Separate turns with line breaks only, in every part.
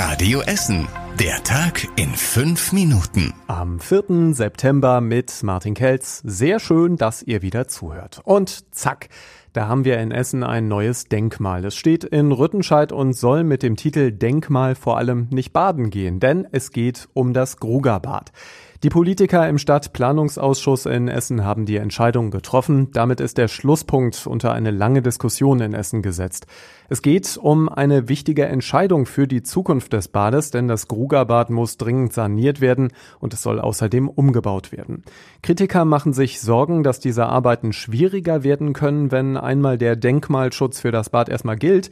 Radio Essen. Der Tag in fünf Minuten.
Am 4. September mit Martin Kelz. Sehr schön, dass ihr wieder zuhört. Und zack. Da haben wir in Essen ein neues Denkmal. Es steht in Rüttenscheid und soll mit dem Titel Denkmal vor allem nicht baden gehen, denn es geht um das Grugerbad. Die Politiker im Stadtplanungsausschuss in Essen haben die Entscheidung getroffen. Damit ist der Schlusspunkt unter eine lange Diskussion in Essen gesetzt. Es geht um eine wichtige Entscheidung für die Zukunft des Bades, denn das Grugerbad muss dringend saniert werden und es soll außerdem umgebaut werden. Kritiker machen sich Sorgen, dass diese Arbeiten schwieriger werden können, wenn einmal der Denkmalschutz für das Bad erstmal gilt.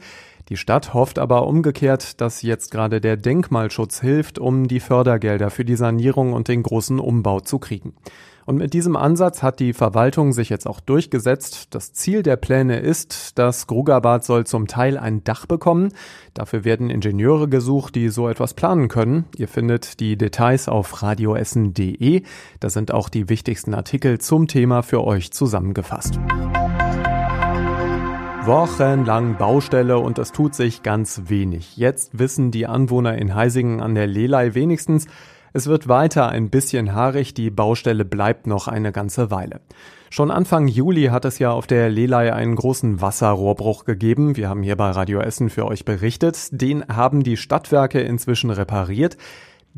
Die Stadt hofft aber umgekehrt, dass jetzt gerade der Denkmalschutz hilft, um die Fördergelder für die Sanierung und den großen Umbau zu kriegen. Und mit diesem Ansatz hat die Verwaltung sich jetzt auch durchgesetzt. Das Ziel der Pläne ist, das Grugerbad soll zum Teil ein Dach bekommen. Dafür werden Ingenieure gesucht, die so etwas planen können. Ihr findet die Details auf radioessen.de. Da sind auch die wichtigsten Artikel zum Thema für euch zusammengefasst. Wochenlang Baustelle und es tut sich ganz wenig. Jetzt wissen die Anwohner in Heisingen an der Lelei wenigstens, es wird weiter ein bisschen haarig, die Baustelle bleibt noch eine ganze Weile. Schon Anfang Juli hat es ja auf der Lelei einen großen Wasserrohrbruch gegeben. Wir haben hier bei Radio Essen für euch berichtet. Den haben die Stadtwerke inzwischen repariert.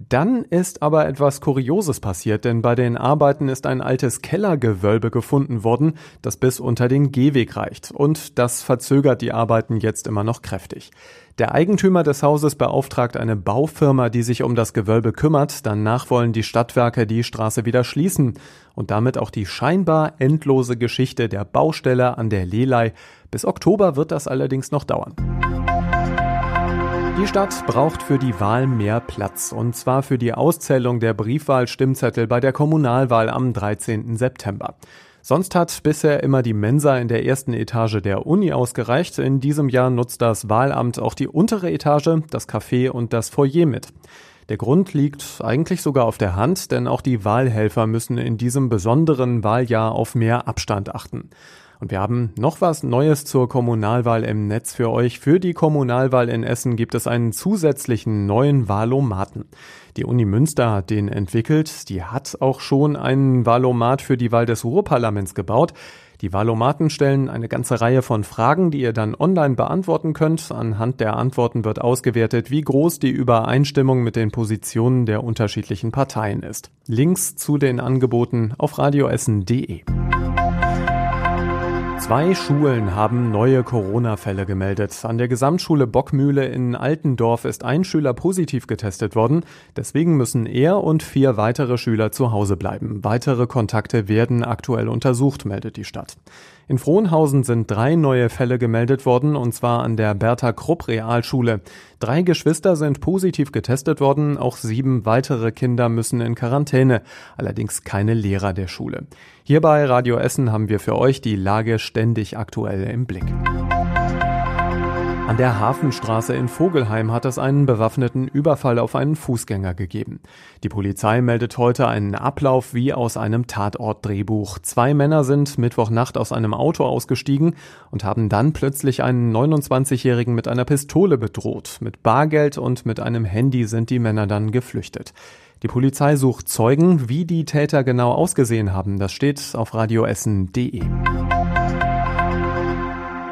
Dann ist aber etwas Kurioses passiert, denn bei den Arbeiten ist ein altes Kellergewölbe gefunden worden, das bis unter den Gehweg reicht. Und das verzögert die Arbeiten jetzt immer noch kräftig. Der Eigentümer des Hauses beauftragt eine Baufirma, die sich um das Gewölbe kümmert. Danach wollen die Stadtwerke die Straße wieder schließen und damit auch die scheinbar endlose Geschichte der Baustelle an der Lelei. Bis Oktober wird das allerdings noch dauern. Die Stadt braucht für die Wahl mehr Platz, und zwar für die Auszählung der Briefwahl-Stimmzettel bei der Kommunalwahl am 13. September. Sonst hat bisher immer die Mensa in der ersten Etage der Uni ausgereicht. In diesem Jahr nutzt das Wahlamt auch die untere Etage, das Café und das Foyer mit. Der Grund liegt eigentlich sogar auf der Hand, denn auch die Wahlhelfer müssen in diesem besonderen Wahljahr auf mehr Abstand achten. Und wir haben noch was Neues zur Kommunalwahl im Netz für euch. Für die Kommunalwahl in Essen gibt es einen zusätzlichen neuen Wahlomaten. Die Uni Münster hat den entwickelt. Die hat auch schon einen Wahlomat für die Wahl des Ruhrparlaments gebaut. Die Wahlomaten stellen eine ganze Reihe von Fragen, die ihr dann online beantworten könnt. Anhand der Antworten wird ausgewertet, wie groß die Übereinstimmung mit den Positionen der unterschiedlichen Parteien ist. Links zu den Angeboten auf radioessen.de. Zwei Schulen haben neue Corona-Fälle gemeldet. An der Gesamtschule Bockmühle in Altendorf ist ein Schüler positiv getestet worden. Deswegen müssen er und vier weitere Schüler zu Hause bleiben. Weitere Kontakte werden aktuell untersucht, meldet die Stadt. In Frohnhausen sind drei neue Fälle gemeldet worden, und zwar an der Bertha Krupp Realschule. Drei Geschwister sind positiv getestet worden, auch sieben weitere Kinder müssen in Quarantäne, allerdings keine Lehrer der Schule. Hier bei Radio Essen haben wir für euch die Lage ständig aktuell im Blick. An der Hafenstraße in Vogelheim hat es einen bewaffneten Überfall auf einen Fußgänger gegeben. Die Polizei meldet heute einen Ablauf wie aus einem Tatortdrehbuch. Zwei Männer sind Mittwochnacht aus einem Auto ausgestiegen und haben dann plötzlich einen 29-Jährigen mit einer Pistole bedroht. Mit Bargeld und mit einem Handy sind die Männer dann geflüchtet. Die Polizei sucht Zeugen, wie die Täter genau ausgesehen haben. Das steht auf radioessen.de.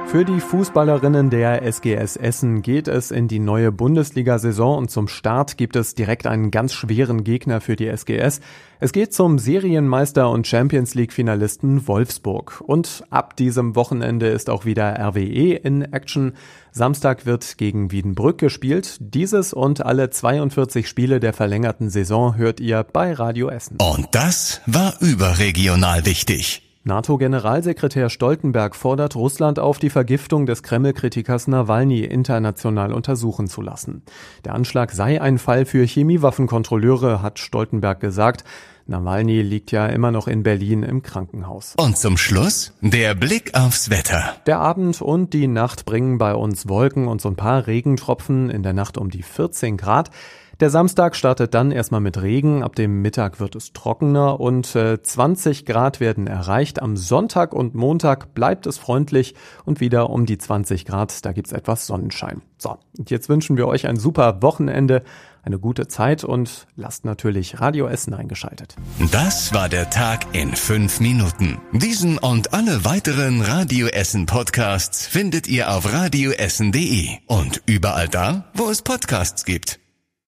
Für die Fußballerinnen der SGS Essen geht es in die neue Bundesliga-Saison und zum Start gibt es direkt einen ganz schweren Gegner für die SGS. Es geht zum Serienmeister und Champions League-Finalisten Wolfsburg. Und ab diesem Wochenende ist auch wieder RWE in Action. Samstag wird gegen Wiedenbrück gespielt. Dieses und alle 42 Spiele der verlängerten Saison hört ihr bei Radio Essen.
Und das war überregional wichtig.
NATO-Generalsekretär Stoltenberg fordert Russland auf, die Vergiftung des Kreml-Kritikers Nawalny international untersuchen zu lassen. Der Anschlag sei ein Fall für Chemiewaffenkontrolleure, hat Stoltenberg gesagt. Nawalny liegt ja immer noch in Berlin im Krankenhaus.
Und zum Schluss der Blick aufs Wetter.
Der Abend und die Nacht bringen bei uns Wolken und so ein paar Regentropfen, in der Nacht um die 14 Grad. Der Samstag startet dann erstmal mit Regen, ab dem Mittag wird es trockener und äh, 20 Grad werden erreicht. Am Sonntag und Montag bleibt es freundlich und wieder um die 20 Grad, da gibt's etwas Sonnenschein. So, und jetzt wünschen wir euch ein super Wochenende eine gute Zeit und lasst natürlich Radio Essen eingeschaltet.
Das war der Tag in fünf Minuten. Diesen und alle weiteren Radio Essen Podcasts findet ihr auf radioessen.de und überall da, wo es Podcasts gibt.